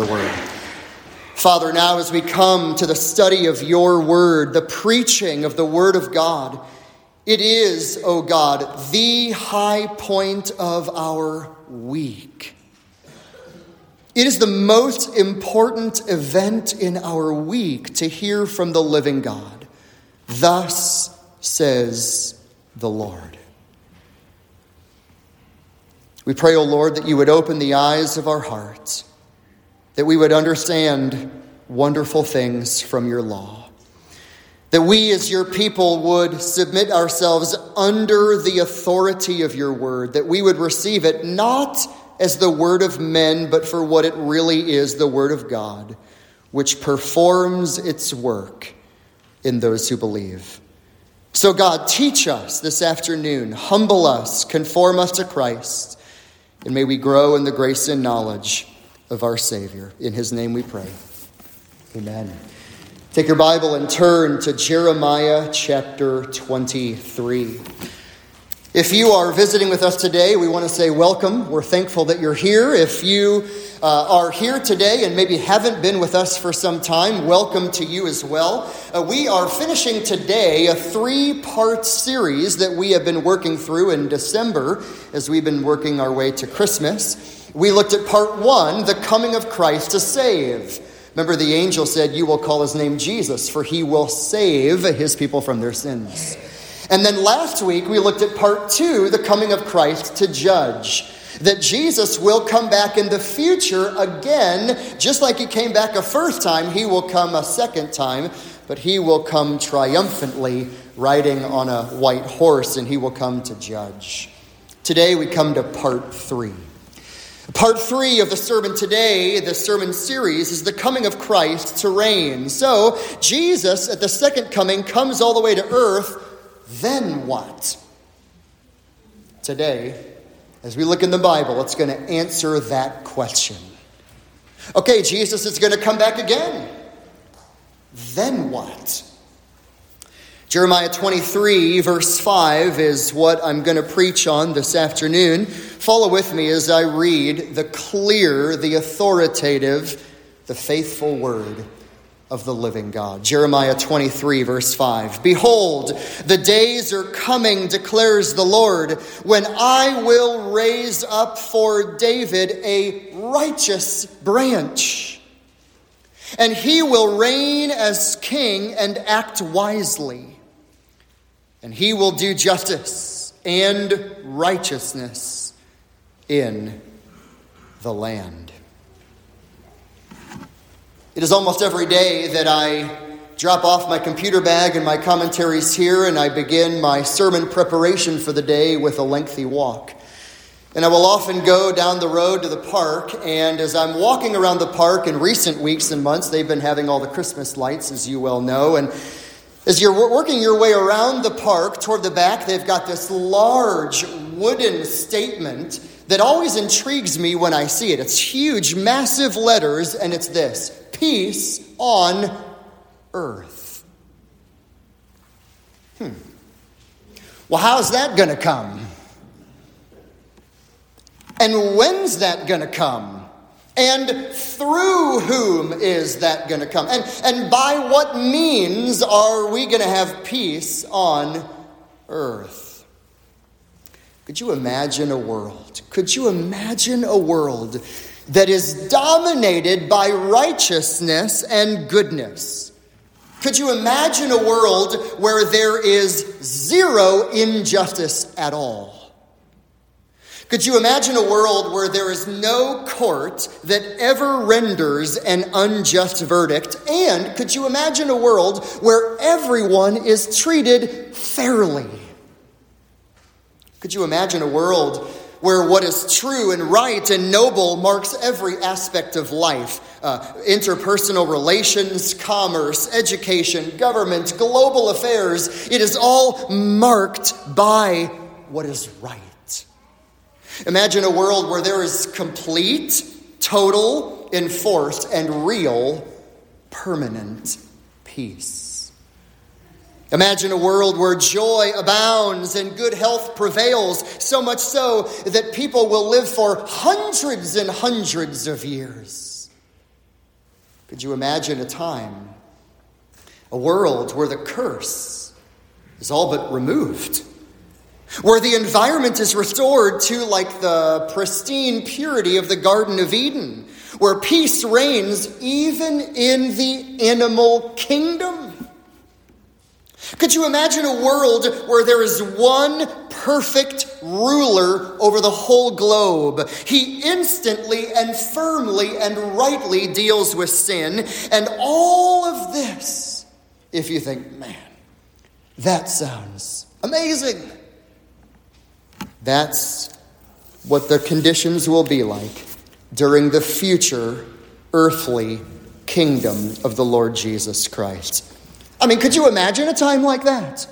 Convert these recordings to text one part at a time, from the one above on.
the word. Father, now as we come to the study of your word, the preaching of the word of God, it is, O oh God, the high point of our week. It is the most important event in our week to hear from the living God. Thus says the Lord. We pray, O oh Lord, that you would open the eyes of our hearts that we would understand wonderful things from your law. That we, as your people, would submit ourselves under the authority of your word, that we would receive it not as the word of men, but for what it really is the word of God, which performs its work in those who believe. So, God, teach us this afternoon, humble us, conform us to Christ, and may we grow in the grace and knowledge of our Savior. In his name we pray. Amen. Take your Bible and turn to Jeremiah chapter 23. If you are visiting with us today, we want to say welcome. We're thankful that you're here. If you uh, are here today and maybe haven't been with us for some time, welcome to you as well. Uh, we are finishing today a three part series that we have been working through in December as we've been working our way to Christmas. We looked at part one, the coming of Christ to save. Remember, the angel said, You will call his name Jesus, for he will save his people from their sins. And then last week, we looked at part two, the coming of Christ to judge. That Jesus will come back in the future again, just like he came back a first time, he will come a second time, but he will come triumphantly riding on a white horse and he will come to judge. Today, we come to part three. Part three of the sermon today, the sermon series, is the coming of Christ to reign. So, Jesus at the second coming comes all the way to earth. Then what? Today, as we look in the Bible, it's going to answer that question. Okay, Jesus is going to come back again. Then what? Jeremiah 23, verse 5, is what I'm going to preach on this afternoon. Follow with me as I read the clear, the authoritative, the faithful word of the living God. Jeremiah 23, verse 5. Behold, the days are coming, declares the Lord, when I will raise up for David a righteous branch. And he will reign as king and act wisely. And he will do justice and righteousness in the land. It is almost every day that I drop off my computer bag and my commentaries here, and I begin my sermon preparation for the day with a lengthy walk. And I will often go down the road to the park, and as I'm walking around the park in recent weeks and months, they've been having all the Christmas lights, as you well know. And as you're working your way around the park toward the back, they've got this large wooden statement that always intrigues me when I see it. It's huge, massive letters, and it's this Peace on earth. Hmm. Well, how's that going to come? And when's that going to come? And through whom is that going to come? And, and by what means are we going to have peace on earth? Could you imagine a world? Could you imagine a world that is dominated by righteousness and goodness? Could you imagine a world where there is zero injustice at all? Could you imagine a world where there is no court that ever renders an unjust verdict? And could you imagine a world where everyone is treated fairly? Could you imagine a world where what is true and right and noble marks every aspect of life uh, interpersonal relations, commerce, education, government, global affairs. It is all marked by what is right. Imagine a world where there is complete, total, enforced, and real permanent peace. Imagine a world where joy abounds and good health prevails, so much so that people will live for hundreds and hundreds of years. Could you imagine a time, a world where the curse is all but removed? Where the environment is restored to like the pristine purity of the Garden of Eden, where peace reigns even in the animal kingdom. Could you imagine a world where there is one perfect ruler over the whole globe? He instantly and firmly and rightly deals with sin. And all of this, if you think, man, that sounds amazing. That's what the conditions will be like during the future earthly kingdom of the Lord Jesus Christ. I mean, could you imagine a time like that?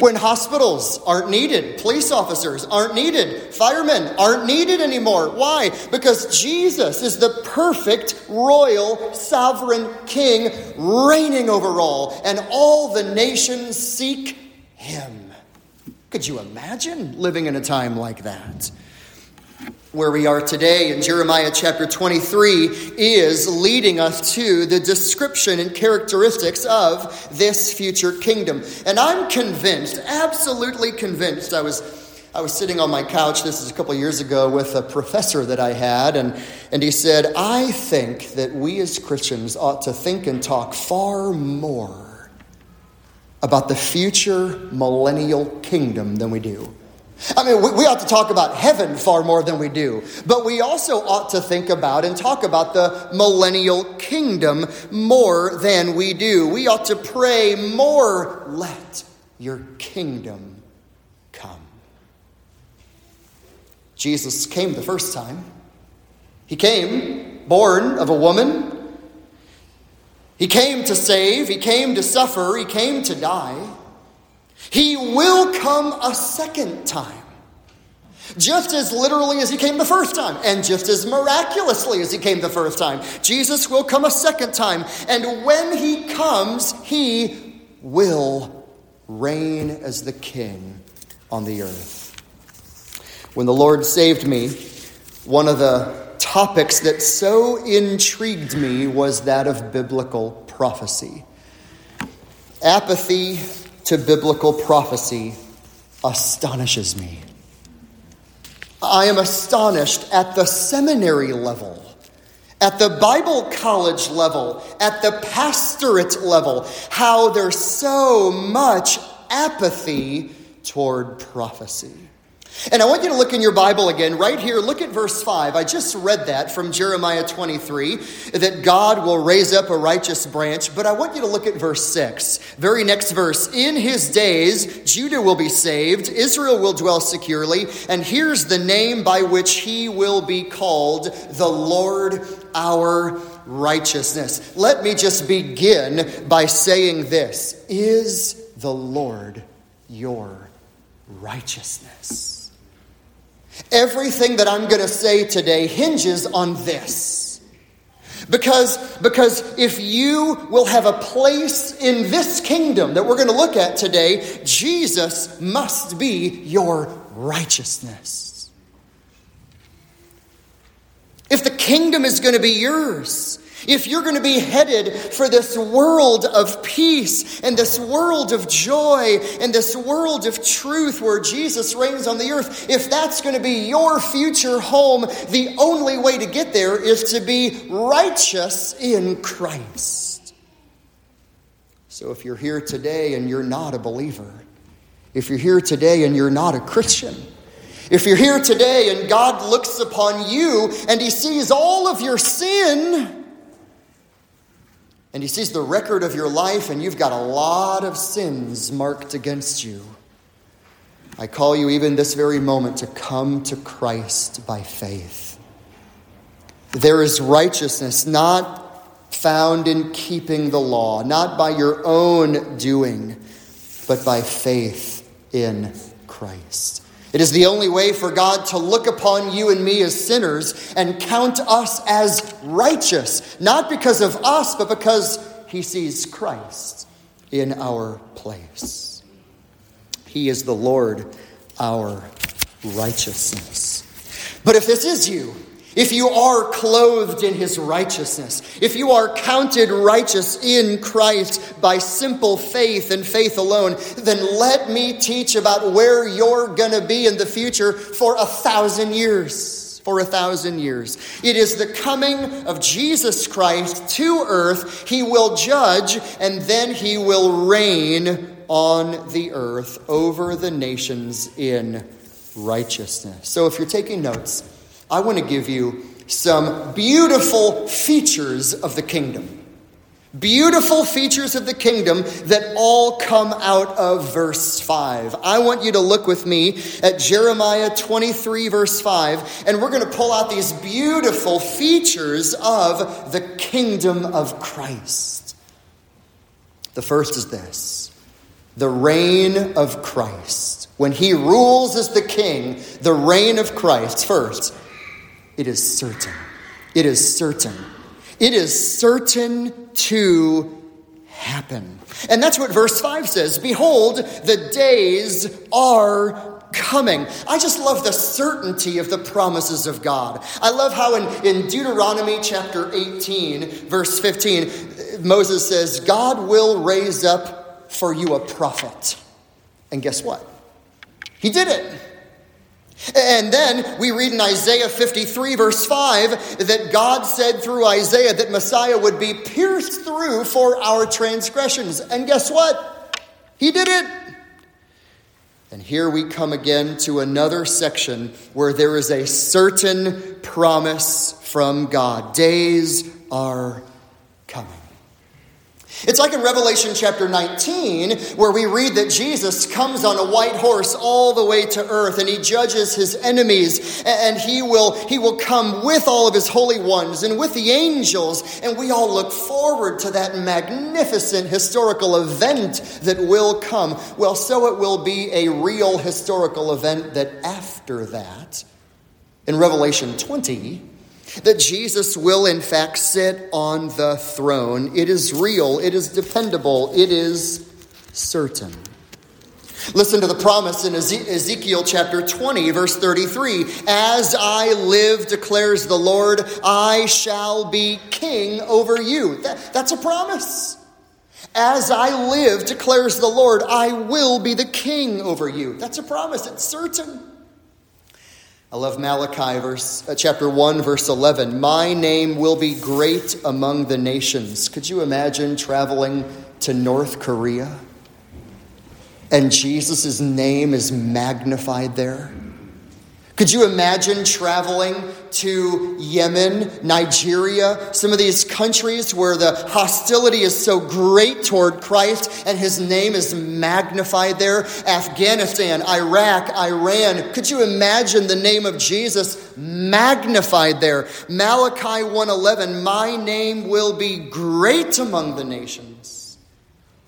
When hospitals aren't needed, police officers aren't needed, firemen aren't needed anymore. Why? Because Jesus is the perfect royal sovereign king reigning over all, and all the nations seek him. Could you imagine living in a time like that? where we are today in Jeremiah chapter 23 is leading us to the description and characteristics of this future kingdom. And I'm convinced, absolutely convinced. I was I was sitting on my couch, this is a couple years ago, with a professor that I had, and, and he said, I think that we as Christians ought to think and talk far more about the future millennial kingdom than we do. I mean, we, we ought to talk about heaven far more than we do, but we also ought to think about and talk about the millennial kingdom more than we do. We ought to pray more, let your kingdom come. Jesus came the first time. He came born of a woman. He came to save, he came to suffer, he came to die. He will come a second time. Just as literally as he came the first time, and just as miraculously as he came the first time. Jesus will come a second time, and when he comes, he will reign as the king on the earth. When the Lord saved me, one of the topics that so intrigued me was that of biblical prophecy. Apathy to biblical prophecy astonishes me. I am astonished at the seminary level, at the Bible college level, at the pastorate level, how there's so much apathy toward prophecy. And I want you to look in your Bible again, right here. Look at verse 5. I just read that from Jeremiah 23 that God will raise up a righteous branch. But I want you to look at verse 6. Very next verse. In his days, Judah will be saved, Israel will dwell securely. And here's the name by which he will be called the Lord our righteousness. Let me just begin by saying this Is the Lord your righteousness? Everything that I'm going to say today hinges on this. Because, because if you will have a place in this kingdom that we're going to look at today, Jesus must be your righteousness. If the kingdom is going to be yours, if you're going to be headed for this world of peace and this world of joy and this world of truth where Jesus reigns on the earth, if that's going to be your future home, the only way to get there is to be righteous in Christ. So if you're here today and you're not a believer, if you're here today and you're not a Christian, if you're here today and God looks upon you and he sees all of your sin, and he sees the record of your life, and you've got a lot of sins marked against you. I call you, even this very moment, to come to Christ by faith. There is righteousness not found in keeping the law, not by your own doing, but by faith in Christ. It is the only way for God to look upon you and me as sinners and count us as righteous, not because of us, but because he sees Christ in our place. He is the Lord, our righteousness. But if this is you, if you are clothed in his righteousness, if you are counted righteous in Christ by simple faith and faith alone, then let me teach about where you're going to be in the future for a thousand years. For a thousand years. It is the coming of Jesus Christ to earth. He will judge and then he will reign on the earth over the nations in righteousness. So if you're taking notes, I want to give you some beautiful features of the kingdom. Beautiful features of the kingdom that all come out of verse 5. I want you to look with me at Jeremiah 23, verse 5, and we're going to pull out these beautiful features of the kingdom of Christ. The first is this the reign of Christ. When he rules as the king, the reign of Christ, first, it is certain. It is certain. It is certain to happen. And that's what verse 5 says Behold, the days are coming. I just love the certainty of the promises of God. I love how in, in Deuteronomy chapter 18, verse 15, Moses says, God will raise up for you a prophet. And guess what? He did it. And then we read in Isaiah 53, verse 5, that God said through Isaiah that Messiah would be pierced through for our transgressions. And guess what? He did it. And here we come again to another section where there is a certain promise from God. Days are coming. It's like in Revelation chapter 19, where we read that Jesus comes on a white horse all the way to earth and he judges his enemies and he will, he will come with all of his holy ones and with the angels. And we all look forward to that magnificent historical event that will come. Well, so it will be a real historical event that after that, in Revelation 20, that Jesus will, in fact, sit on the throne. It is real, it is dependable, it is certain. Listen to the promise in Ezekiel chapter 20, verse 33 As I live, declares the Lord, I shall be king over you. That, that's a promise. As I live, declares the Lord, I will be the king over you. That's a promise, it's certain. I love Malachi verse, uh, chapter 1, verse 11. My name will be great among the nations. Could you imagine traveling to North Korea and Jesus' name is magnified there? Could you imagine traveling to Yemen, Nigeria, some of these countries where the hostility is so great toward Christ and his name is magnified there? Afghanistan, Iraq, Iran. Could you imagine the name of Jesus magnified there? Malachi 1:11, "My name will be great among the nations."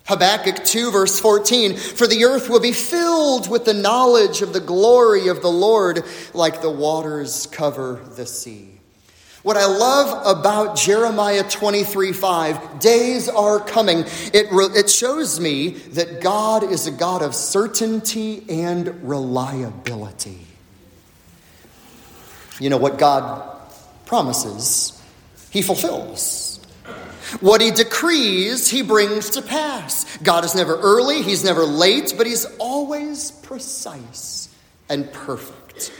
Habakkuk 2, verse 14 For the earth will be filled with the knowledge of the glory of the Lord, like the waters cover the sea. What I love about Jeremiah 23 5, days are coming, it, it shows me that God is a God of certainty and reliability. You know what God promises, He fulfills. What he decrees, he brings to pass. God is never early, he's never late, but he's always precise and perfect.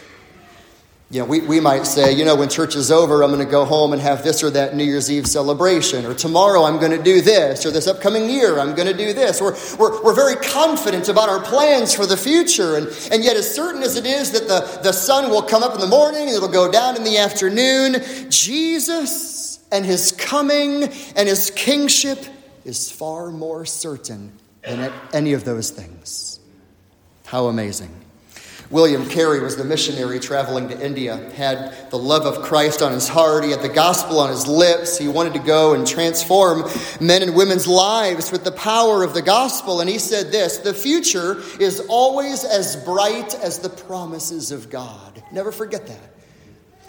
You know, we, we might say, you know, when church is over, I'm going to go home and have this or that New Year's Eve celebration, or tomorrow I'm going to do this, or this upcoming year I'm going to do this. We're, we're, we're very confident about our plans for the future, and, and yet, as certain as it is that the, the sun will come up in the morning and it'll go down in the afternoon, Jesus and his coming and his kingship is far more certain than any of those things. How amazing. William Carey was the missionary traveling to India, had the love of Christ on his heart, he had the gospel on his lips. He wanted to go and transform men and women's lives with the power of the gospel. And he said this The future is always as bright as the promises of God. Never forget that.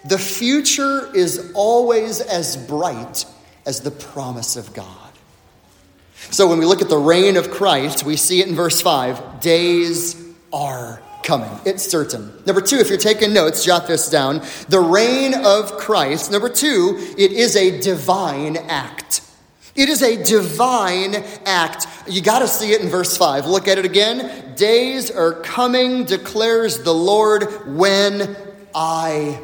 The future is always as bright as the promise of God. So when we look at the reign of Christ, we see it in verse 5 days are coming. It's certain. Number two, if you're taking notes, jot this down. The reign of Christ. Number two, it is a divine act. It is a divine act. You got to see it in verse 5. Look at it again. Days are coming, declares the Lord, when I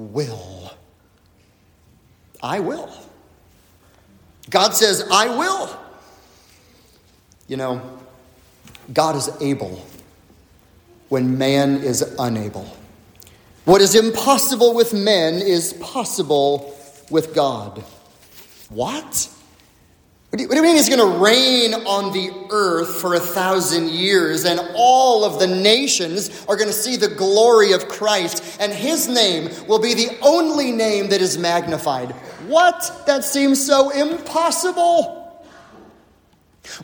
will. I will. God says, I will. You know, God is able when man is unable. What is impossible with men is possible with God. What? What do, you, what do you mean he's going to reign on the earth for a thousand years and all of the nations are going to see the glory of Christ and his name will be the only name that is magnified? What? That seems so impossible.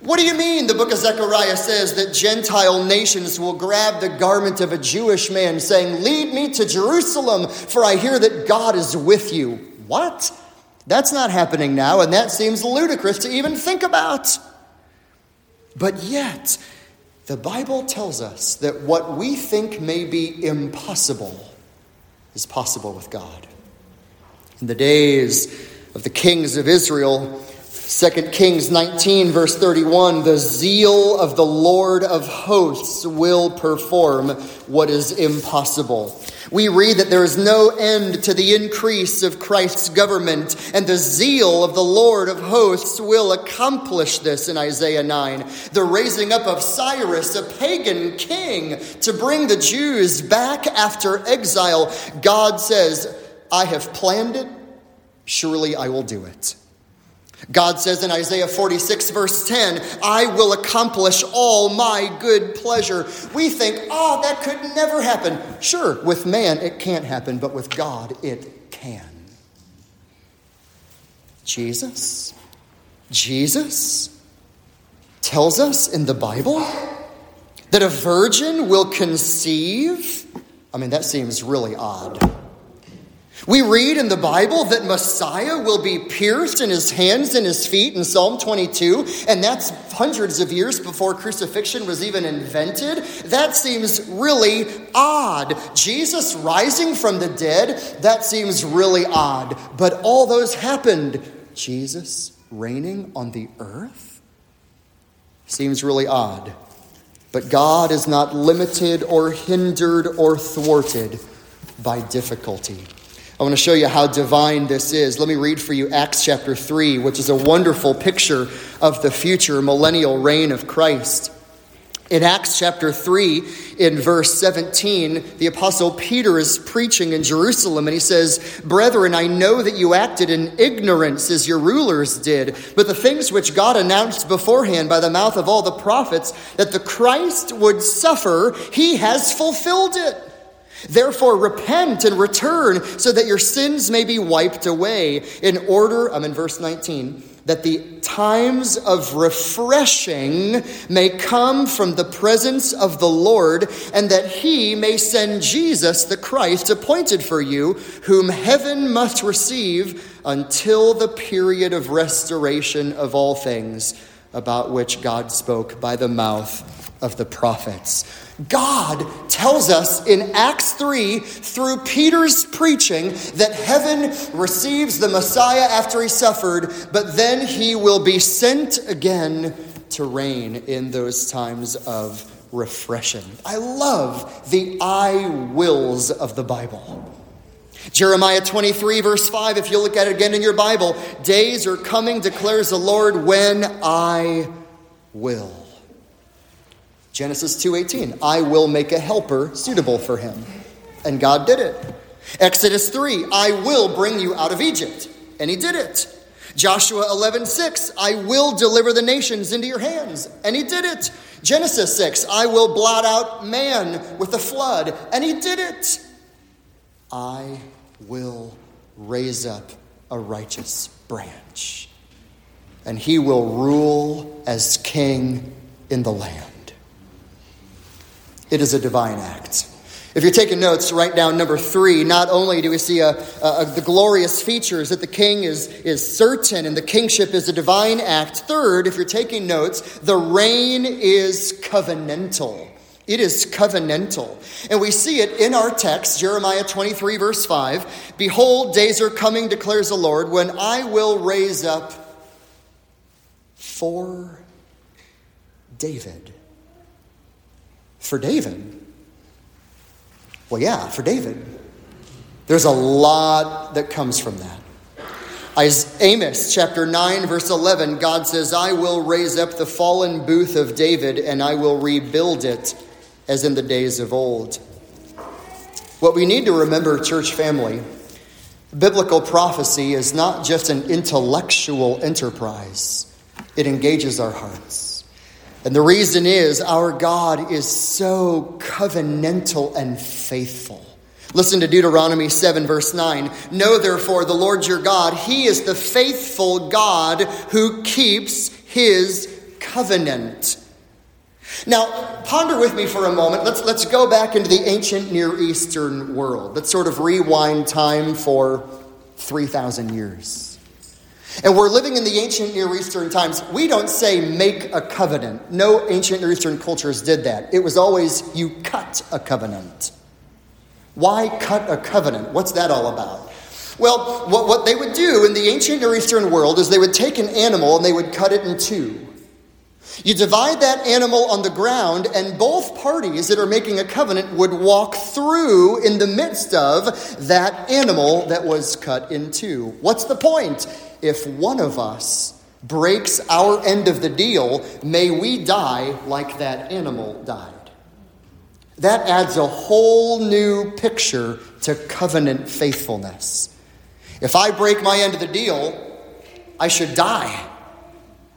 What do you mean? The book of Zechariah says that Gentile nations will grab the garment of a Jewish man, saying, Lead me to Jerusalem, for I hear that God is with you. What? That's not happening now, and that seems ludicrous to even think about. But yet, the Bible tells us that what we think may be impossible is possible with God. In the days of the kings of Israel, 2 Kings 19, verse 31 the zeal of the Lord of hosts will perform what is impossible. We read that there is no end to the increase of Christ's government, and the zeal of the Lord of hosts will accomplish this in Isaiah 9. The raising up of Cyrus, a pagan king, to bring the Jews back after exile. God says, I have planned it, surely I will do it. God says in Isaiah 46, verse 10, I will accomplish all my good pleasure. We think, oh, that could never happen. Sure, with man it can't happen, but with God it can. Jesus, Jesus tells us in the Bible that a virgin will conceive. I mean, that seems really odd. We read in the Bible that Messiah will be pierced in his hands and his feet in Psalm 22, and that's hundreds of years before crucifixion was even invented. That seems really odd. Jesus rising from the dead, that seems really odd. But all those happened. Jesus reigning on the earth seems really odd. But God is not limited or hindered or thwarted by difficulty. I want to show you how divine this is. Let me read for you Acts chapter 3, which is a wonderful picture of the future millennial reign of Christ. In Acts chapter 3, in verse 17, the apostle Peter is preaching in Jerusalem and he says, Brethren, I know that you acted in ignorance as your rulers did, but the things which God announced beforehand by the mouth of all the prophets, that the Christ would suffer, he has fulfilled it. Therefore, repent and return so that your sins may be wiped away, in order, I'm in verse 19, that the times of refreshing may come from the presence of the Lord, and that he may send Jesus, the Christ, appointed for you, whom heaven must receive until the period of restoration of all things, about which God spoke by the mouth of the prophets. God tells us in Acts 3 through Peter's preaching that heaven receives the Messiah after he suffered, but then he will be sent again to reign in those times of refreshing. I love the I wills of the Bible. Jeremiah 23, verse 5, if you look at it again in your Bible, days are coming, declares the Lord, when I will. Genesis 2:18, I will make a helper suitable for him. And God did it. Exodus 3, I will bring you out of Egypt. And he did it. Joshua 11:6, I will deliver the nations into your hands. And he did it. Genesis 6, I will blot out man with a flood. And he did it. I will raise up a righteous branch. And he will rule as king in the land. It is a divine act. If you're taking notes, write down number three. Not only do we see a, a, the glorious features that the king is, is certain and the kingship is a divine act. Third, if you're taking notes, the reign is covenantal. It is covenantal. And we see it in our text, Jeremiah 23, verse 5. Behold, days are coming, declares the Lord, when I will raise up for David. For David? Well, yeah, for David. There's a lot that comes from that. Amos chapter 9, verse 11, God says, I will raise up the fallen booth of David and I will rebuild it as in the days of old. What we need to remember, church family, biblical prophecy is not just an intellectual enterprise, it engages our hearts. And the reason is our God is so covenantal and faithful. Listen to Deuteronomy 7, verse 9. Know therefore the Lord your God, He is the faithful God who keeps His covenant. Now, ponder with me for a moment. Let's, let's go back into the ancient Near Eastern world. Let's sort of rewind time for 3,000 years. And we're living in the ancient Near Eastern times. We don't say make a covenant. No ancient Near Eastern cultures did that. It was always you cut a covenant. Why cut a covenant? What's that all about? Well, what, what they would do in the ancient Near Eastern world is they would take an animal and they would cut it in two. You divide that animal on the ground, and both parties that are making a covenant would walk through in the midst of that animal that was cut in two. What's the point? If one of us breaks our end of the deal, may we die like that animal died. That adds a whole new picture to covenant faithfulness. If I break my end of the deal, I should die.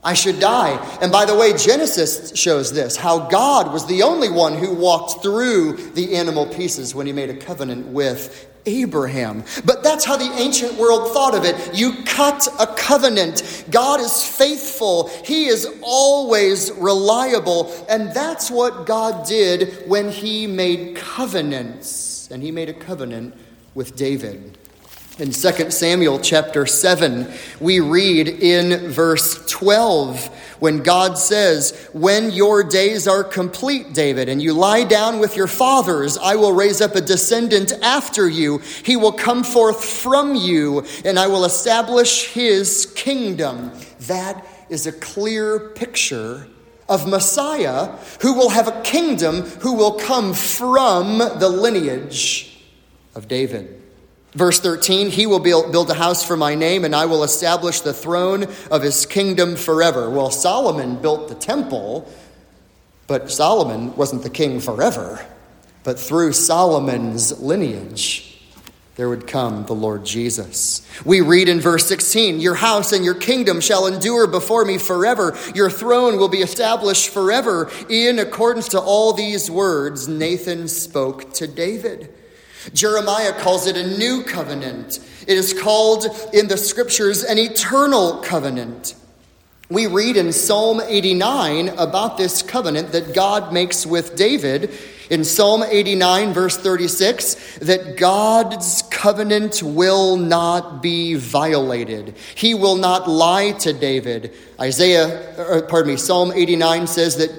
I should die. And by the way, Genesis shows this how God was the only one who walked through the animal pieces when he made a covenant with Abraham. But that's how the ancient world thought of it. You cut a covenant. God is faithful, He is always reliable. And that's what God did when He made covenants. And He made a covenant with David. In 2 Samuel chapter 7, we read in verse 12 when God says, When your days are complete, David, and you lie down with your fathers, I will raise up a descendant after you. He will come forth from you, and I will establish his kingdom. That is a clear picture of Messiah who will have a kingdom who will come from the lineage of David. Verse 13, he will build a house for my name, and I will establish the throne of his kingdom forever. Well, Solomon built the temple, but Solomon wasn't the king forever. But through Solomon's lineage, there would come the Lord Jesus. We read in verse 16 Your house and your kingdom shall endure before me forever. Your throne will be established forever. In accordance to all these words, Nathan spoke to David. Jeremiah calls it a new covenant. It is called in the scriptures an eternal covenant. We read in Psalm 89 about this covenant that God makes with David. In Psalm 89, verse 36, that God's covenant will not be violated. He will not lie to David. Isaiah, or pardon me, Psalm 89 says that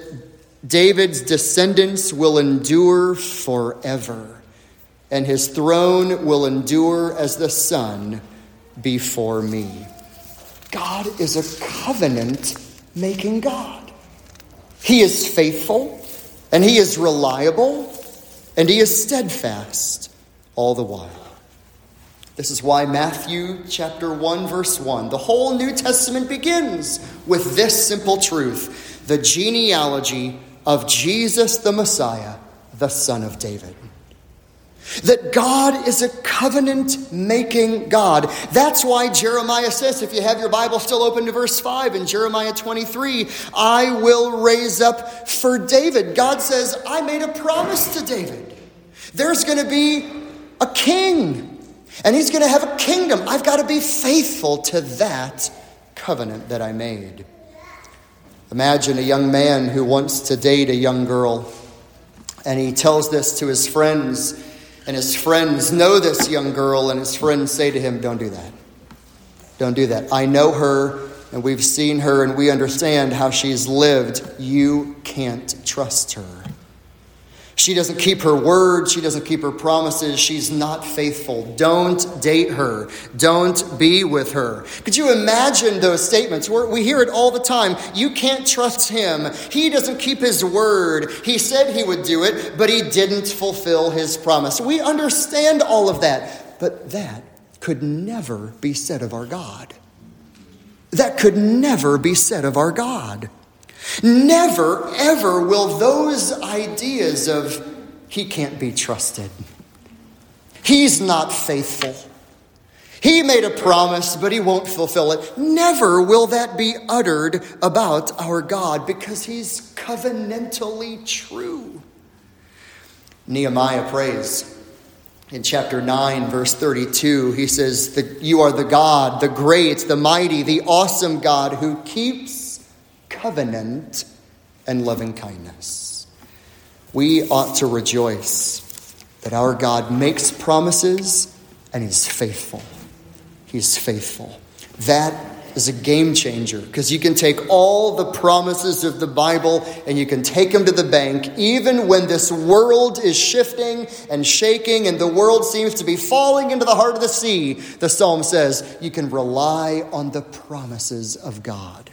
David's descendants will endure forever and his throne will endure as the sun before me. God is a covenant making God. He is faithful, and he is reliable, and he is steadfast all the while. This is why Matthew chapter 1 verse 1, the whole New Testament begins with this simple truth, the genealogy of Jesus the Messiah, the son of David. That God is a covenant making God. That's why Jeremiah says, if you have your Bible still open to verse 5 in Jeremiah 23, I will raise up for David. God says, I made a promise to David. There's going to be a king, and he's going to have a kingdom. I've got to be faithful to that covenant that I made. Imagine a young man who wants to date a young girl, and he tells this to his friends and his friends know this young girl, and his friends say to him, Don't do that. Don't do that. I know her, and we've seen her, and we understand how she's lived. You can't trust her. She doesn't keep her word. She doesn't keep her promises. She's not faithful. Don't date her. Don't be with her. Could you imagine those statements? we hear it all the time. You can't trust him. He doesn't keep his word. He said he would do it, but he didn't fulfill his promise. We understand all of that, but that could never be said of our God. That could never be said of our God. Never, ever will those ideas of he can't be trusted, he's not faithful, he made a promise, but he won't fulfill it. Never will that be uttered about our God because he's covenantally true. Nehemiah prays in chapter 9, verse 32. He says, You are the God, the great, the mighty, the awesome God who keeps covenant and loving kindness. We ought to rejoice that our God makes promises and He's faithful. He's faithful. That is a game changer because you can take all the promises of the Bible and you can take them to the bank, even when this world is shifting and shaking and the world seems to be falling into the heart of the sea. The psalm says you can rely on the promises of God.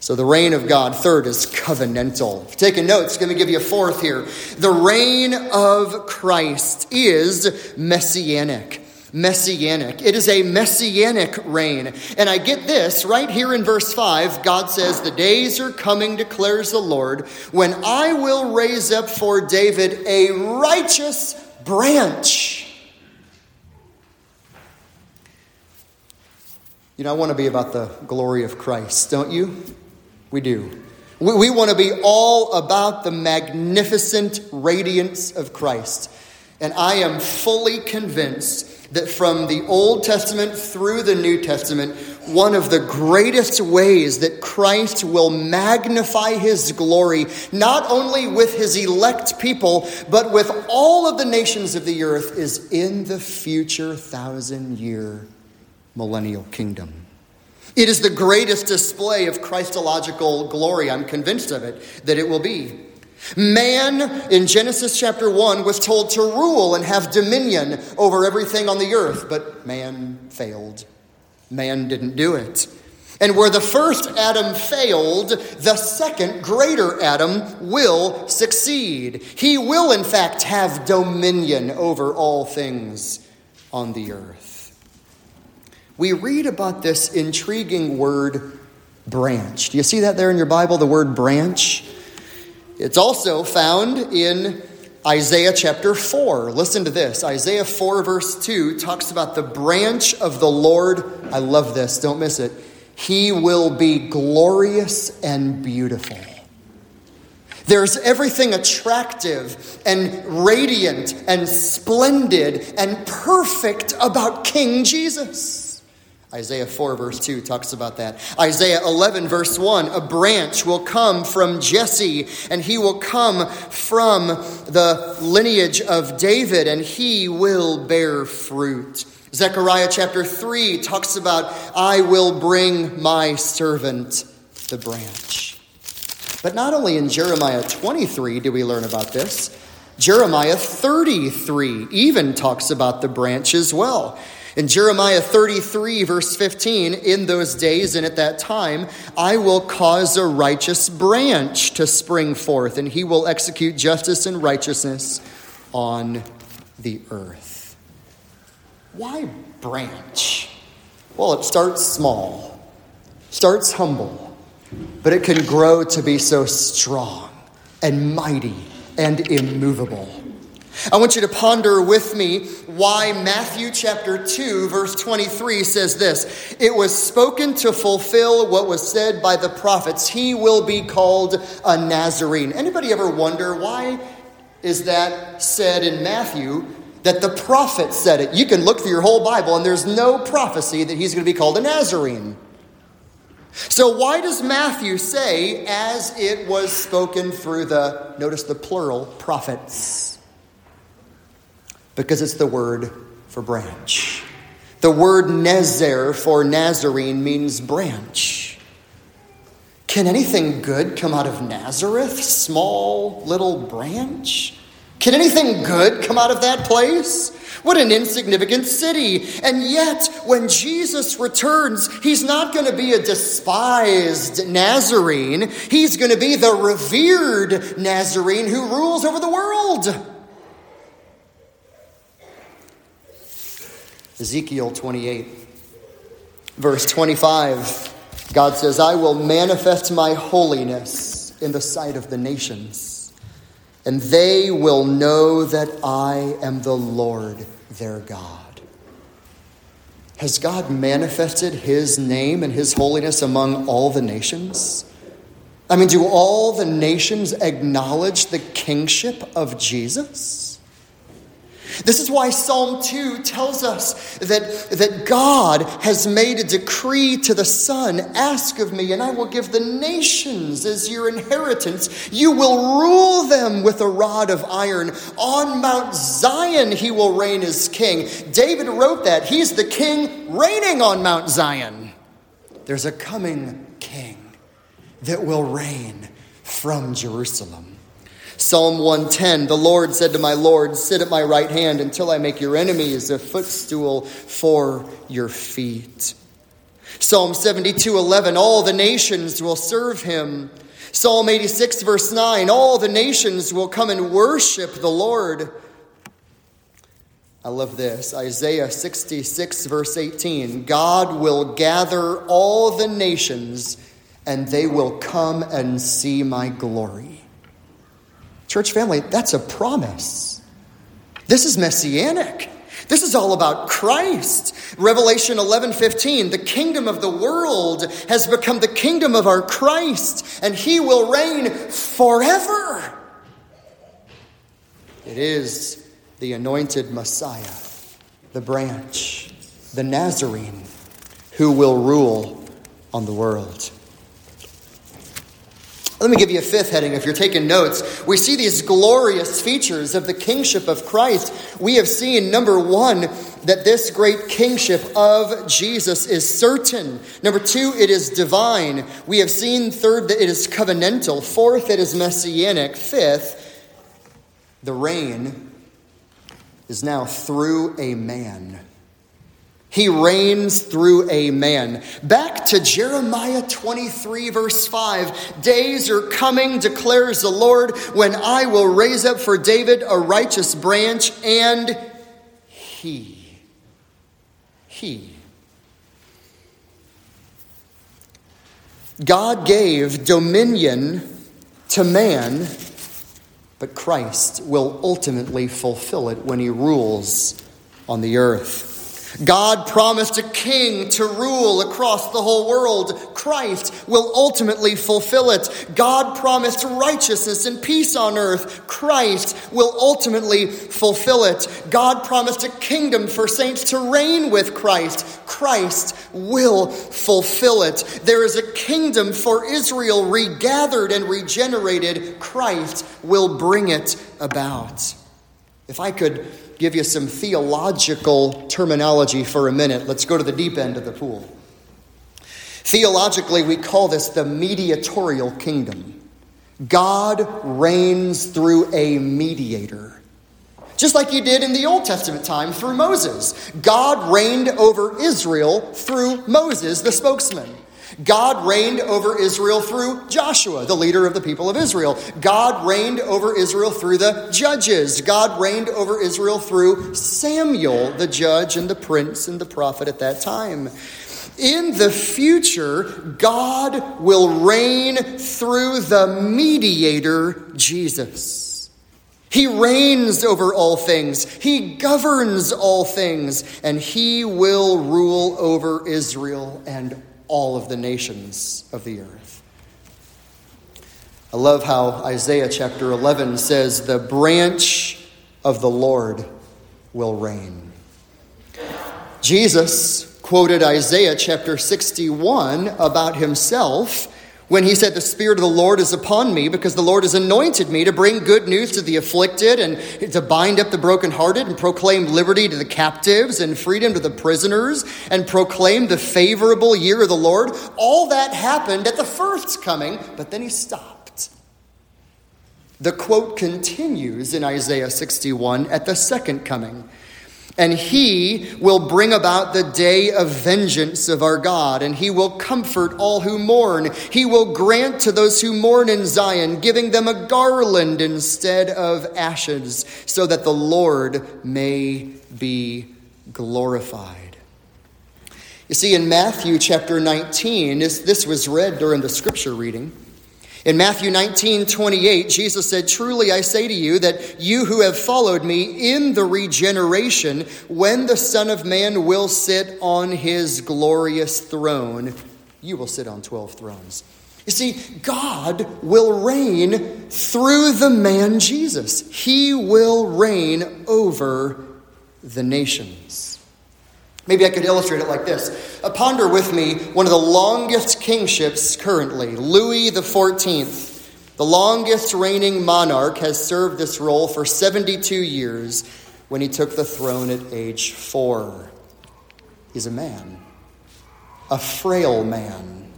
So the reign of God, third, is covenantal. If you're taking notes, going to give you a fourth here. The reign of Christ is messianic. Messianic. It is a messianic reign. And I get this right here in verse 5. God says, The days are coming, declares the Lord, when I will raise up for David a righteous branch. You know, I want to be about the glory of Christ, don't you? We do. We, we want to be all about the magnificent radiance of Christ. And I am fully convinced that from the Old Testament through the New Testament, one of the greatest ways that Christ will magnify his glory, not only with his elect people, but with all of the nations of the earth, is in the future thousand year millennial kingdom. It is the greatest display of Christological glory. I'm convinced of it, that it will be. Man in Genesis chapter 1 was told to rule and have dominion over everything on the earth, but man failed. Man didn't do it. And where the first Adam failed, the second, greater Adam, will succeed. He will, in fact, have dominion over all things on the earth we read about this intriguing word branch. Do you see that there in your Bible, the word branch? It's also found in Isaiah chapter 4. Listen to this. Isaiah 4, verse 2 talks about the branch of the Lord. I love this, don't miss it. He will be glorious and beautiful. There's everything attractive and radiant and splendid and perfect about King Jesus. Isaiah 4, verse 2 talks about that. Isaiah 11, verse 1 a branch will come from Jesse, and he will come from the lineage of David, and he will bear fruit. Zechariah chapter 3 talks about, I will bring my servant the branch. But not only in Jeremiah 23 do we learn about this, Jeremiah 33 even talks about the branch as well. In Jeremiah 33, verse 15, in those days and at that time, I will cause a righteous branch to spring forth, and he will execute justice and righteousness on the earth. Why branch? Well, it starts small, starts humble, but it can grow to be so strong and mighty and immovable. I want you to ponder with me why Matthew chapter 2 verse 23 says this. It was spoken to fulfill what was said by the prophets. He will be called a Nazarene. Anybody ever wonder why is that said in Matthew that the prophet said it? You can look through your whole Bible and there's no prophecy that he's going to be called a Nazarene. So, why does Matthew say, as it was spoken through the, notice the plural, prophets? Because it's the word for branch. The word Nezer for Nazarene means branch. Can anything good come out of Nazareth, small little branch? Can anything good come out of that place? What an insignificant city. And yet, when Jesus returns, he's not going to be a despised Nazarene. He's going to be the revered Nazarene who rules over the world. Ezekiel 28, verse 25. God says, I will manifest my holiness in the sight of the nations and they will know that I am the Lord their God. Has God manifested his name and his holiness among all the nations? I mean, do all the nations acknowledge the kingship of Jesus? This is why Psalm 2 tells us that, that God has made a decree to the Son Ask of me, and I will give the nations as your inheritance. You will rule them with a rod of iron. On Mount Zion, he will reign as king. David wrote that. He's the king reigning on Mount Zion. There's a coming king that will reign from Jerusalem. Psalm 110 The Lord said to my Lord, Sit at my right hand until I make your enemies a footstool for your feet. Psalm 72 11 All the nations will serve him. Psalm 86, verse 9 All the nations will come and worship the Lord. I love this. Isaiah 66, verse 18 God will gather all the nations, and they will come and see my glory. Church family, that's a promise. This is messianic. This is all about Christ. Revelation 11 15, the kingdom of the world has become the kingdom of our Christ, and he will reign forever. It is the anointed Messiah, the branch, the Nazarene, who will rule on the world. Let me give you a fifth heading if you're taking notes. We see these glorious features of the kingship of Christ. We have seen, number one, that this great kingship of Jesus is certain. Number two, it is divine. We have seen, third, that it is covenantal. Fourth, it is messianic. Fifth, the reign is now through a man. He reigns through a man. Back to Jeremiah 23, verse 5. Days are coming, declares the Lord, when I will raise up for David a righteous branch, and he, he. God gave dominion to man, but Christ will ultimately fulfill it when he rules on the earth. God promised a king to rule across the whole world. Christ will ultimately fulfill it. God promised righteousness and peace on earth. Christ will ultimately fulfill it. God promised a kingdom for saints to reign with Christ. Christ will fulfill it. There is a kingdom for Israel regathered and regenerated. Christ will bring it about. If I could give you some theological terminology for a minute. Let's go to the deep end of the pool. Theologically, we call this the mediatorial kingdom. God reigns through a mediator. Just like he did in the Old Testament time through Moses. God reigned over Israel through Moses, the spokesman. God reigned over Israel through Joshua, the leader of the people of Israel. God reigned over Israel through the judges. God reigned over Israel through Samuel, the judge and the prince and the prophet at that time. In the future, God will reign through the mediator, Jesus. He reigns over all things. He governs all things. And he will rule over Israel and all of the nations of the earth. I love how Isaiah chapter 11 says, The branch of the Lord will reign. Jesus quoted Isaiah chapter 61 about himself when he said, The Spirit of the Lord is upon me, because the Lord has anointed me to bring good news to the afflicted and to bind up the brokenhearted and proclaim liberty to the captives and freedom to the prisoners and proclaim the favorable year of the Lord. All that happened at the first coming, but then he stopped. The quote continues in Isaiah 61 at the second coming and he will bring about the day of vengeance of our God, and he will comfort all who mourn. He will grant to those who mourn in Zion, giving them a garland instead of ashes, so that the Lord may be glorified. You see, in Matthew chapter 19, this, was read during the scripture reading. In Matthew 19, 28, Jesus said, Truly I say to you that you who have followed me in the regeneration, when the Son of Man will sit on his glorious throne, you will sit on 12 thrones. You see, God will reign through the man Jesus. He will reign over the nations. Maybe I could illustrate it like this. Uh, ponder with me one of the longest kingships currently, Louis XIV. The longest reigning monarch has served this role for 72 years when he took the throne at age four. He's a man, a frail man.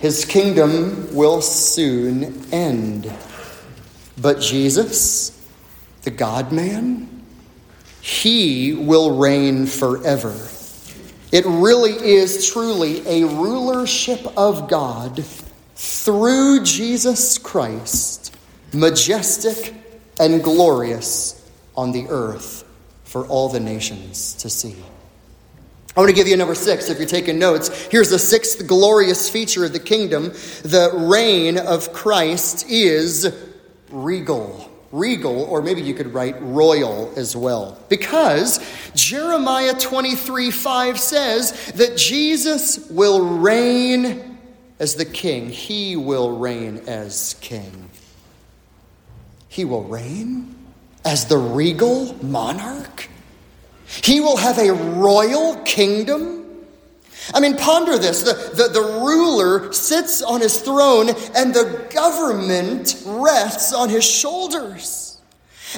His kingdom will soon end. But Jesus, the God man, he will reign forever. It really is truly a rulership of God through Jesus Christ, majestic and glorious on the earth for all the nations to see. I want to give you number six if you're taking notes. Here's the sixth glorious feature of the kingdom the reign of Christ is regal regal, or maybe you could write royal as well. Because Jeremiah 23 5 says that Jesus will reign as the king, he will reign as king. He will reign as the regal monarch. He will have a royal kingdom. I mean, ponder this. The, the, the, ruler sits on his throne, and the government rests on his shoulders.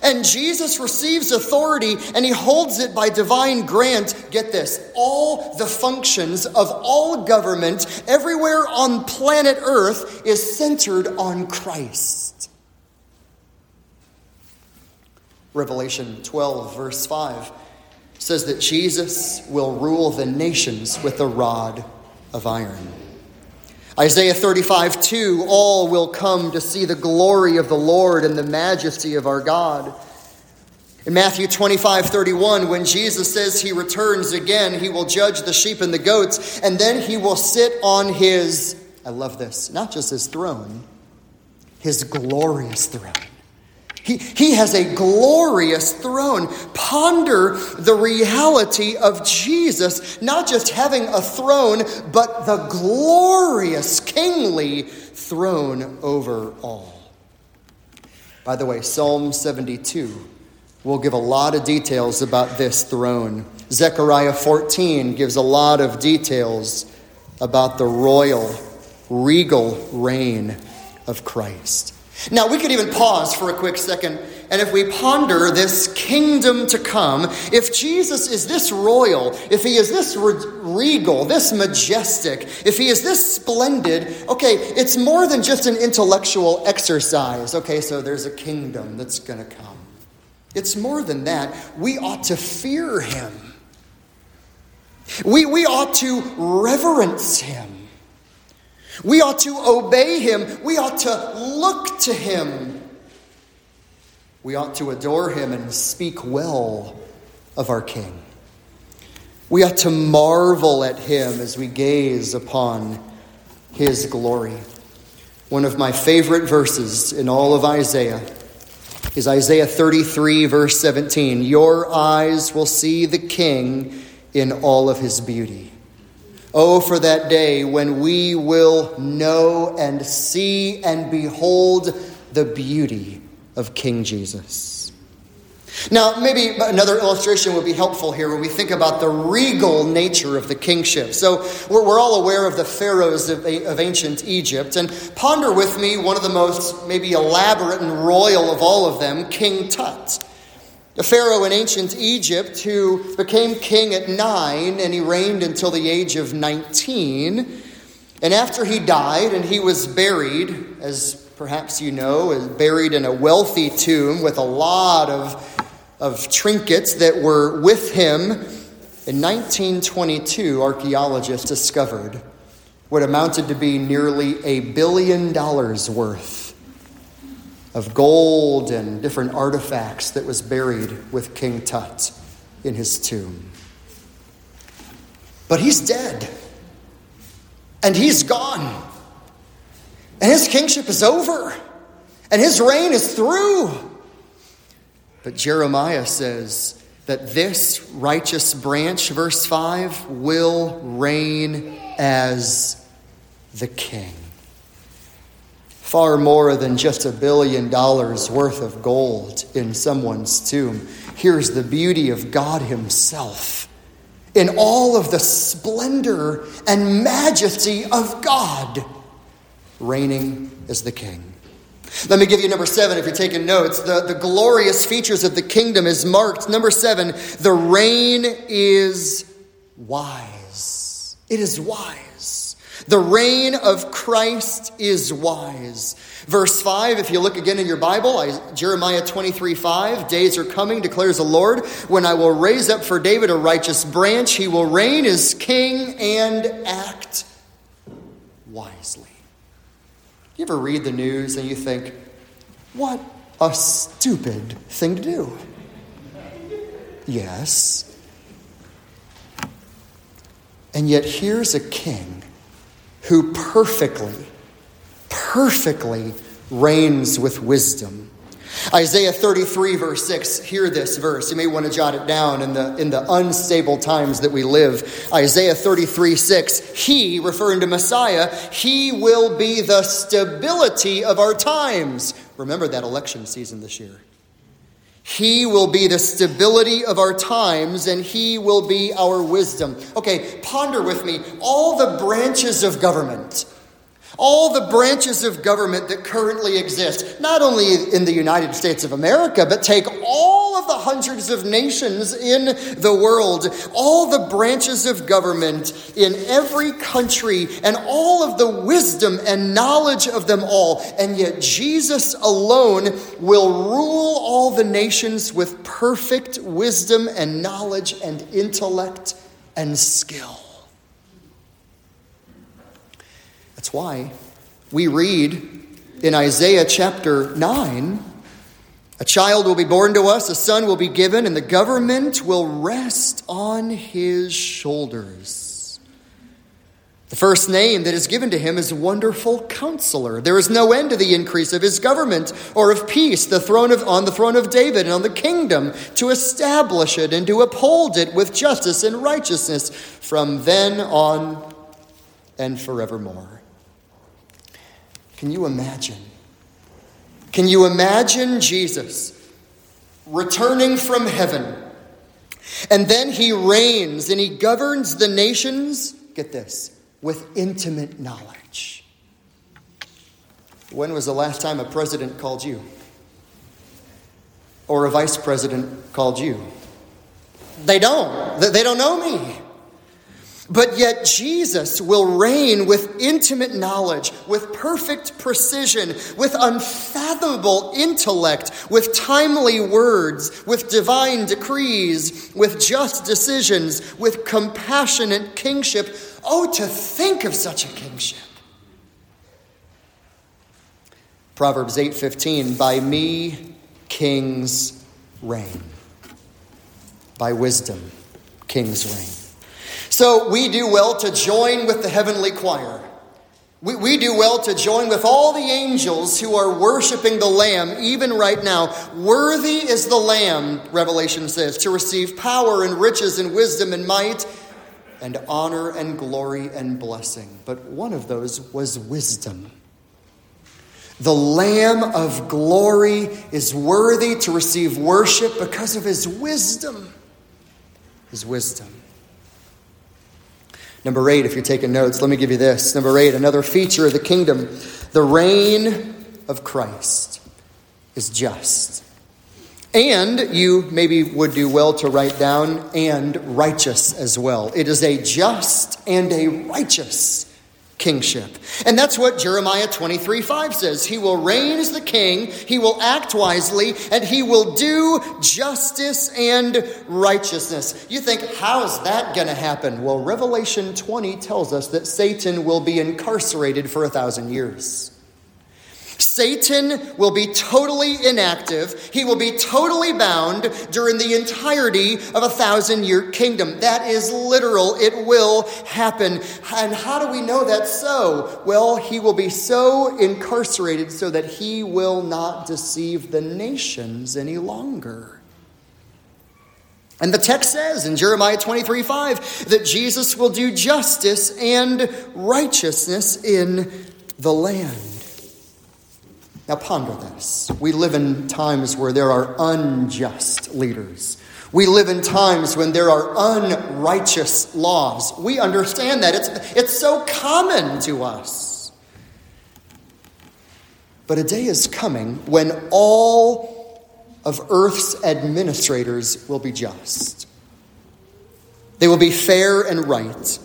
And Jesus receives authority and he holds it by divine grant. Get this all the functions of all government everywhere on planet Earth is centered on Christ. Revelation 12, verse 5 says that Jesus will rule the nations with a rod of iron. Isaiah 35, 2, all will come to see the glory of the Lord and the majesty of our God. In Matthew 25, 31, when Jesus says he returns again, he will judge the sheep and the goats, and then he will sit on his, I love this, not just his throne, his glorious throne. He, he has a glorious throne. Ponder the reality of Jesus, not just having a throne, but the glorious kingly throne over all. By the way, Psalm 72 will give a lot of details about this throne. Zechariah 14 gives a lot of details about the royal, regal reign of Christ. Now, we could even pause for a quick second, and if we ponder this kingdom to come, if Jesus is this royal, if he is this regal, this majestic, if he is this splendid, okay, it's more than just an intellectual exercise. Okay, so there's a kingdom that's going to come. It's more than that. We ought to fear him, we, we ought to reverence him. We ought to obey him. We ought to look to him. We ought to adore him and speak well of our King. We ought to marvel at him as we gaze upon his glory. One of my favorite verses in all of Isaiah is Isaiah 33, verse 17. Your eyes will see the King in all of his beauty. Oh, for that day when we will know and see and behold the beauty of King Jesus. Now, maybe another illustration would be helpful here when we think about the regal nature of the kingship. So, we're, we're all aware of the pharaohs of, of, ancient Egypt, and ponder with me one of the most maybe elaborate and royal of all of them, King Tut. A pharaoh in ancient Egypt who became king at nine and he reigned until the age of 19. And after he died and he was buried, as perhaps you know, uh, buried in a wealthy tomb with a lot of of trinkets that were with him. In 1922, archaeologists discovered what amounted to be nearly a billion dollars worth of gold and different artifacts that was buried with King Tut in his tomb. But he's dead. And he's gone. And his kingship is over. And his reign is through. But Jeremiah says that this righteous branch, verse 5, will reign as the king. Far more than just a billion dollars worth of gold in someone's tomb. Here's the beauty of God Himself in all of the splendor and majesty of God, reigning as the king. Let me give you number seven if you're taking notes. The, the glorious features of the kingdom is marked. Number seven, the reign is wise. It is wise. The reign of Christ is wise. Verse 5, if you look again in your Bible, Jeremiah 23 5, days are coming, declares the Lord, when I will raise up for David a righteous branch. He will reign as king and act wisely. You ever read the news and you think, what a stupid thing to do? Yes. And yet here's a king who perfectly, perfectly reigns with wisdom Isaiah 33, verse 6, hear this verse. You may want to jot it down in the, in the unstable times that we live. Isaiah 33, 6, He, referring to Messiah, He will be the stability of our times. Remember that election season this year. He will be the stability of our times and He will be our wisdom. Okay, ponder with me all the branches of government all the branches of government that currently exist, not only in the United States of America, but take all of the hundreds of nations in the world, all the branches of government in every country, and all of the wisdom and knowledge of them all. And yet, Jesus alone will rule all the nations with perfect wisdom and knowledge and intellect and skill. That's why we read in Isaiah chapter 9 a child will be born to us, a son will be given, and the government will rest on his shoulders. The first name that is given to him is Wonderful Counselor. There is no end to the increase of his government or of peace, the throne of, on the throne of David and on the kingdom, to establish it and to uphold it with justice and righteousness from then on and forevermore. Can you imagine? Can you imagine Jesus returning from heaven? And then he reigns and he governs the nations, get this, with intimate knowledge. When was the last time a president called you? Or a vice president called you? They don't. They don't know me. But yet, Jesus will reign with intimate knowledge, with perfect precision, with unfathomable intellect, with timely words, with divine decrees, with just decisions, with compassionate kingship. Oh, to think of such a kingship! Proverbs 8:15 By me kings reign. By wisdom kings reign. So we do well to join with the heavenly choir. We, we do well to join with all the angels who are worshiping the Lamb, even right now. Worthy is the Lamb, Revelation says, to receive power and riches and wisdom and might and honor and glory and blessing. But one of those was wisdom. The Lamb of glory is worthy to receive worship because of his wisdom. His wisdom. Number eight, if you're taking notes, let me give you this. Number eight, another feature of the kingdom the reign of Christ is just. And you maybe would do well to write down and righteous as well. It is a just and a righteous kingship. And that's what Jeremiah 23 5 says. He will reign as the king, he will act wisely, and he will do justice and righteousness. You think, how's that going to happen? Well, Revelation 20 tells us that Satan will be incarcerated for a thousand years. Satan will be totally inactive. He will be totally bound during the entirety of a thousand year kingdom. That is literal. It will happen. And how do we know that's so? Well, he will be so incarcerated so that he will not deceive the nations any longer. And the text says in Jeremiah 23 5 that Jesus will do justice and righteousness in the land. Now, ponder this. We live in times where there are unjust leaders. We live in times when there are unrighteous laws. We understand that. It's, it's so common to us. But a day is coming when all of earth's administrators will be just. They will be fair and right.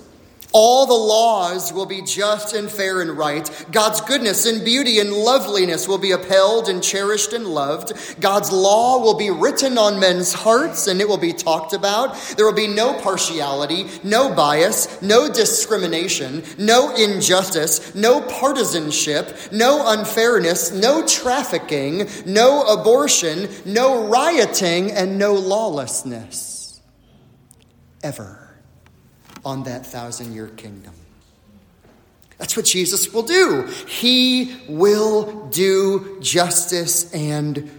All the laws will be just and fair and right. God's goodness and beauty and loveliness will be upheld and cherished and loved. God's law will be written on men's hearts and it will be talked about. There will be no partiality, no bias, no discrimination, no injustice, no partisanship, no unfairness, no trafficking, no abortion, no rioting, and no lawlessness. Ever on that thousand year kingdom. That's what Jesus will do. He will do justice and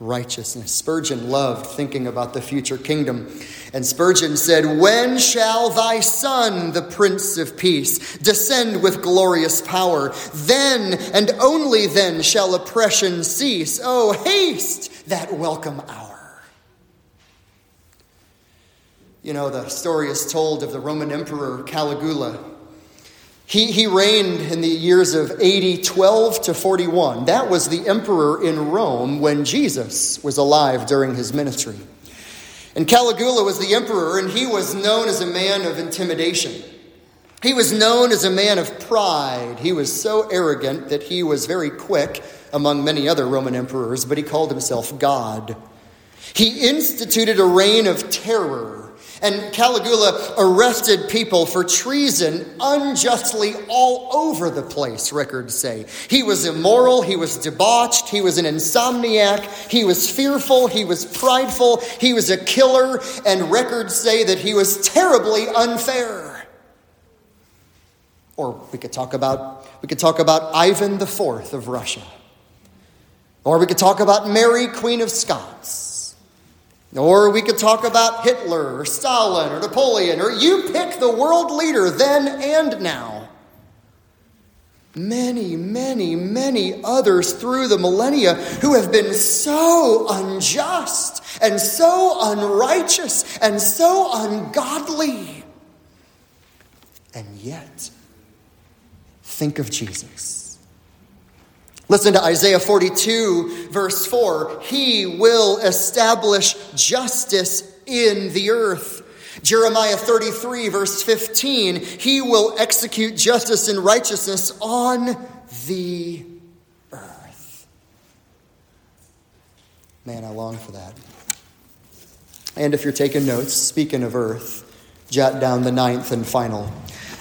righteousness. Spurgeon loved thinking about the future kingdom. And Spurgeon said, When shall thy Son, the Prince of Peace, descend with glorious power? Then and only then shall oppression cease. Oh, haste that welcome hour. You know, the story is told of the Roman Emperor Caligula. He, he reigned in the years of AD 12 to 41. That was the emperor in Rome when Jesus was alive during his ministry. And Caligula was the emperor, and he was known as a man of intimidation. He was known as a man of pride. He was so arrogant that he was very quick among many other Roman emperors, but he called himself God. He instituted a reign of terror and Caligula arrested people for treason unjustly all over the place, records say. He was immoral, he was debauched, he was an insomniac, he was fearful, he was prideful, he was a killer, and records say that he was terribly unfair. Or we could talk about we could talk about Ivan IV of Russia. Or we could talk about Mary, Queen of Scots. Or we could talk about Hitler or Stalin or Napoleon, or you pick the world leader then and now. Many, many, many others through the millennia who have been so unjust and so unrighteous and so ungodly. And yet, think of Jesus. Listen to Isaiah 42, verse 4. He will establish justice in the earth. Jeremiah 33, verse 15. He will execute justice and righteousness on the earth. Man, I long for that. And if you're taking notes, speaking of earth, jot down the ninth and final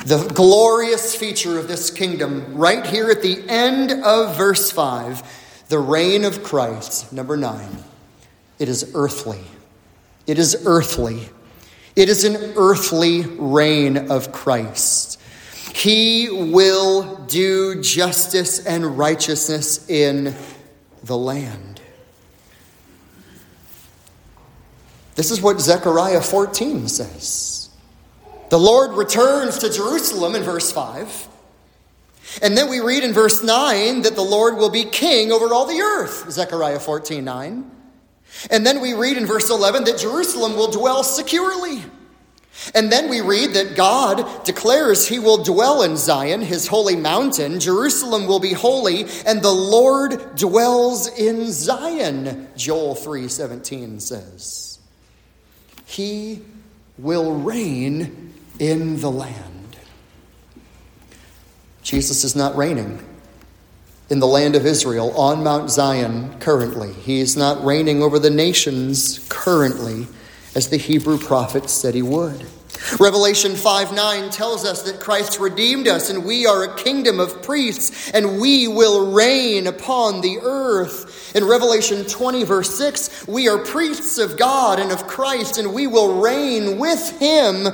the glorious feature of this kingdom, right here at the end of verse 5, the reign of Christ, number 9. It is earthly. It is earthly. It is an earthly reign of Christ. He will do justice and righteousness in the land. This is what Zechariah 14 says. The Lord returns to Jerusalem in verse 5. And then we read in verse 9 that the Lord will be king over all the earth, Zechariah 14 9. And then we read in verse 11 that Jerusalem will dwell securely. And then we read that God declares he will dwell in Zion, his holy mountain. Jerusalem will be holy, and the Lord dwells in Zion, Joel 3:17 says. He will reign in the land. Jesus is not reigning in the land of Israel on Mount Zion currently. He is not reigning over the nations currently as the Hebrew prophet said he would. Revelation 5 9 tells us that Christ redeemed us, and we are a kingdom of priests, and we will reign upon the earth. In Revelation 20, verse 6, we are priests of God and of Christ, and we will reign with him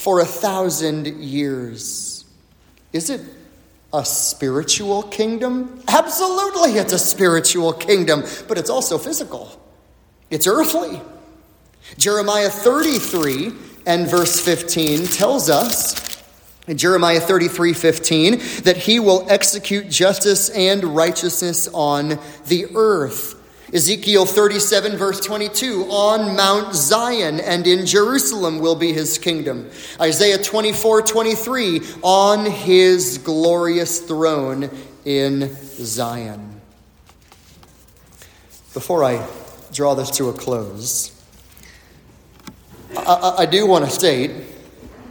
for a thousand years. Is it a spiritual kingdom? Absolutely, it's a spiritual kingdom, but it's also physical, it's earthly. Jeremiah 33 and verse 15 tells us in Jeremiah 33 15 that he will execute justice and righteousness on the earth. Ezekiel 37, verse 22, on Mount Zion and in Jerusalem will be his kingdom. Isaiah 24, 23, on his glorious throne in Zion. Before I draw this to a close, I, I do want to state,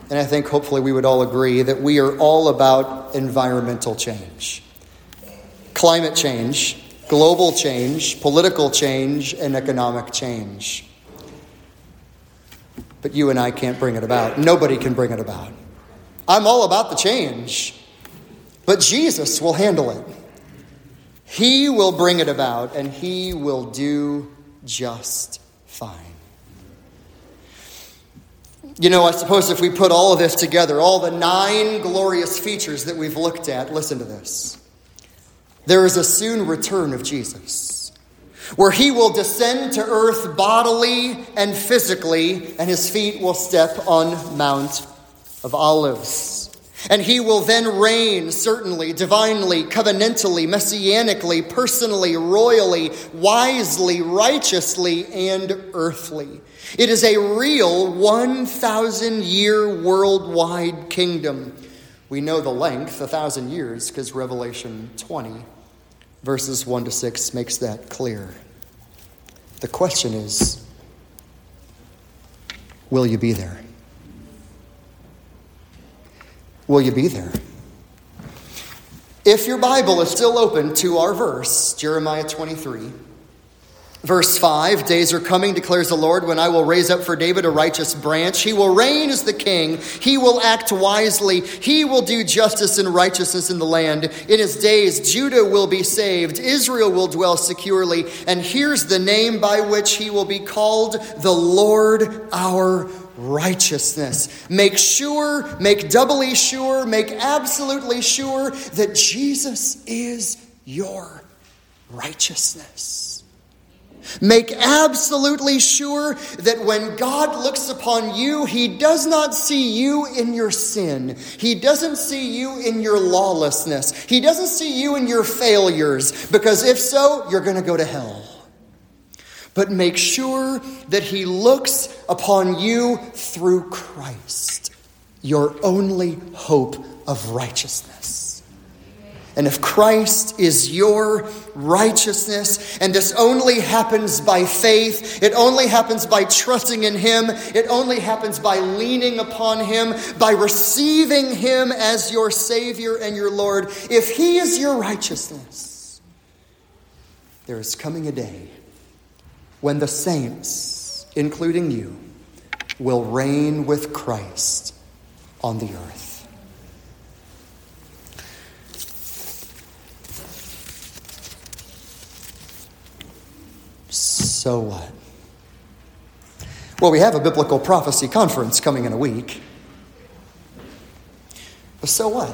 and I think hopefully we would all agree, that we are all about environmental change. Climate change, global change, political change, and economic change. But you and I can't bring it about. Nobody can bring it about. I'm all about the change, but Jesus will handle it. He will bring it about, and He will do just fine. You know, I suppose if we put all of this together, all the nine glorious features that we've looked at, listen to this. There is a soon return of Jesus, where he will descend to earth bodily and physically, and his feet will step on Mount of Olives. And he will then reign, certainly, divinely, covenantally, messianically, personally, royally, wisely, righteously, and earthly. It is a real 1,000 year worldwide kingdom. We know the length, a thousand years, because Revelation 20, verses 1 to 6, makes that clear. The question is will you be there? Will you be there? If your Bible is still open to our verse, Jeremiah 23, Verse 5 Days are coming, declares the Lord, when I will raise up for David a righteous branch. He will reign as the king. He will act wisely. He will do justice and righteousness in the land. In his days, Judah will be saved. Israel will dwell securely. And here's the name by which he will be called the Lord our righteousness. Make sure, make doubly sure, make absolutely sure that Jesus is your righteousness. Make absolutely sure that when God looks upon you, He does not see you in your sin. He doesn't see you in your lawlessness. He doesn't see you in your failures, because if so, you're going to go to hell. But make sure that He looks upon you through Christ, your only hope of righteousness. And if Christ is your righteousness, and this only happens by faith, it only happens by trusting in Him, it only happens by leaning upon Him, by receiving Him as your Savior and your Lord, if He is your righteousness, there is coming a day when the saints, including you, will reign with Christ on the earth. So what? Well, we have a biblical prophecy conference coming in a week. But so what?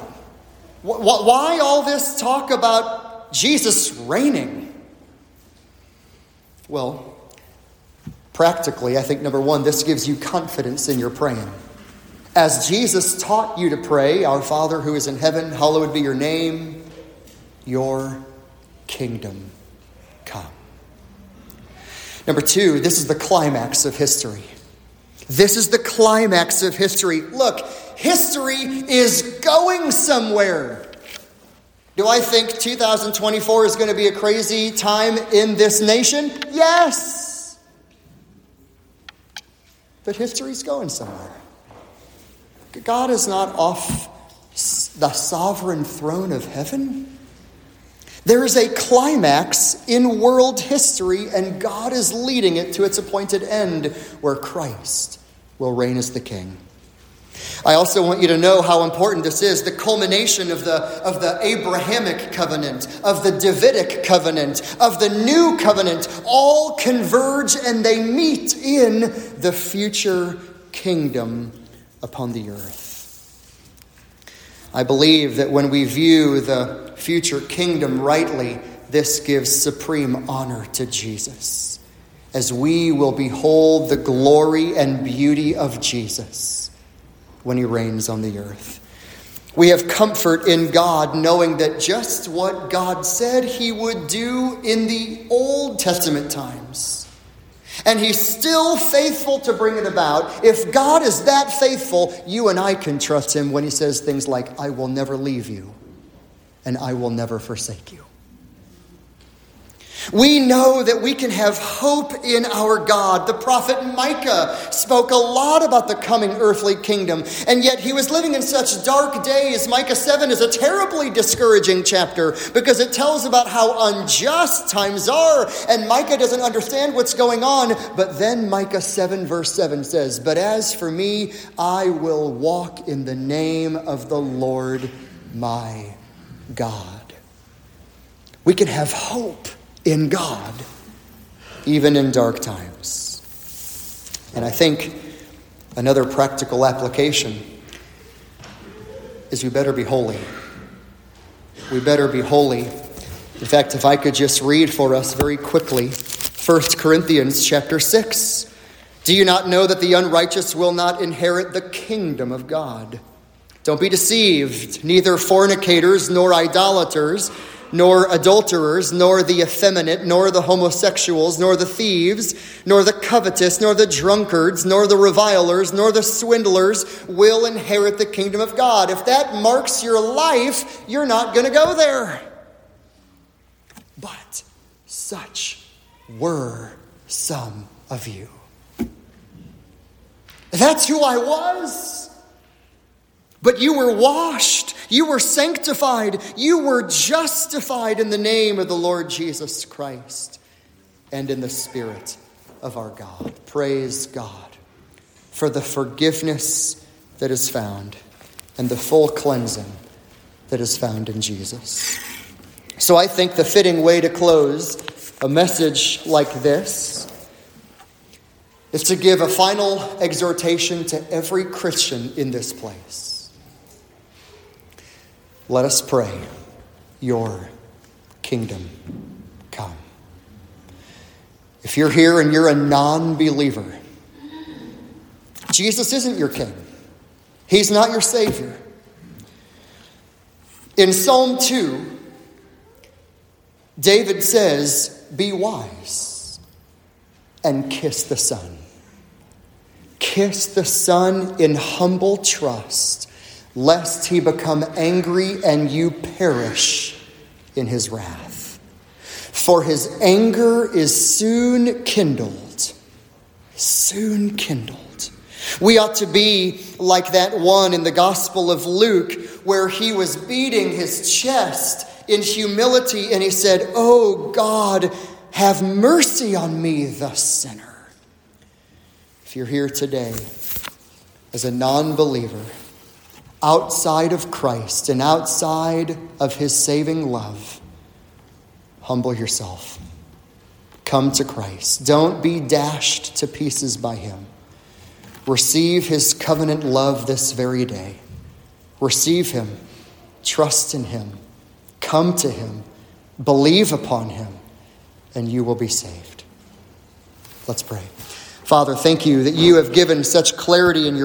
Why all this talk about Jesus reigning? Well, practically, I think number one, this gives you confidence in your praying. As Jesus taught you to pray, Our Father who is in heaven, hallowed be your name, your kingdom come. Number two, this is the climax of history. This is the climax of history. Look, history is going somewhere. Do I think 2024 is going to be a crazy time in this nation? Yes. But history's going somewhere. God is not off the sovereign throne of heaven. There is a climax in world history, and God is leading it to its appointed end where Christ will reign as the king. I also want you to know how important this is the culmination of the, of the Abrahamic covenant, of the Davidic covenant, of the new covenant, all converge and they meet in the future kingdom upon the earth. I believe that when we view the future kingdom rightly, this gives supreme honor to Jesus, as we will behold the glory and beauty of Jesus when he reigns on the earth. We have comfort in God knowing that just what God said he would do in the Old Testament times. And he's still faithful to bring it about. If God is that faithful, you and I can trust him when he says things like, I will never leave you and I will never forsake you. We know that we can have hope in our God. The prophet Micah spoke a lot about the coming earthly kingdom, and yet he was living in such dark days. Micah 7 is a terribly discouraging chapter because it tells about how unjust times are, and Micah doesn't understand what's going on. But then Micah 7, verse 7 says, But as for me, I will walk in the name of the Lord my God. We can have hope in God, even in dark times. And I think another practical application is we better be holy. We better be holy. In fact, if I could just read for us very quickly 1 Corinthians chapter 6. Do you not know that the unrighteous will not inherit the kingdom of God? Don't be deceived. Neither fornicators, nor idolaters, nor adulterers, nor the effeminate, nor the homosexuals, nor the thieves, nor the covetous, nor the drunkards, nor the revilers, nor the swindlers will inherit the kingdom of God. If that marks your life, you're not going to go there. But such were some of you. That's who I was. But you were washed, you were sanctified, you were justified in the name of the Lord Jesus Christ and in the Spirit of our God. Praise God for the forgiveness that is found and the full cleansing that is found in Jesus. So I think the fitting way to close a message like this is to give a final exhortation to every Christian in this place. Let us pray, Your kingdom come. If you're here and you're a non believer, Jesus isn't your king, He's not your Savior. In Psalm 2, David says, Be wise and kiss the Son. Kiss the Son in humble trust lest he become angry and you perish in his wrath. For his anger is soon kindled, soon kindled. We ought to be like that one in the Gospel of Luke where he was beating his chest in humility and he said, Oh God, have mercy on me, the sinner. If you're here today as a non believer, outside of Christ and outside of his saving love, humble yourself. Come to Christ. Don't be dashed to pieces by him. Receive his covenant love this very day. Receive him. Trust in him. Come to him. Believe upon him, and you will be saved. Let's pray. Father, thank you that you have given such clarity in your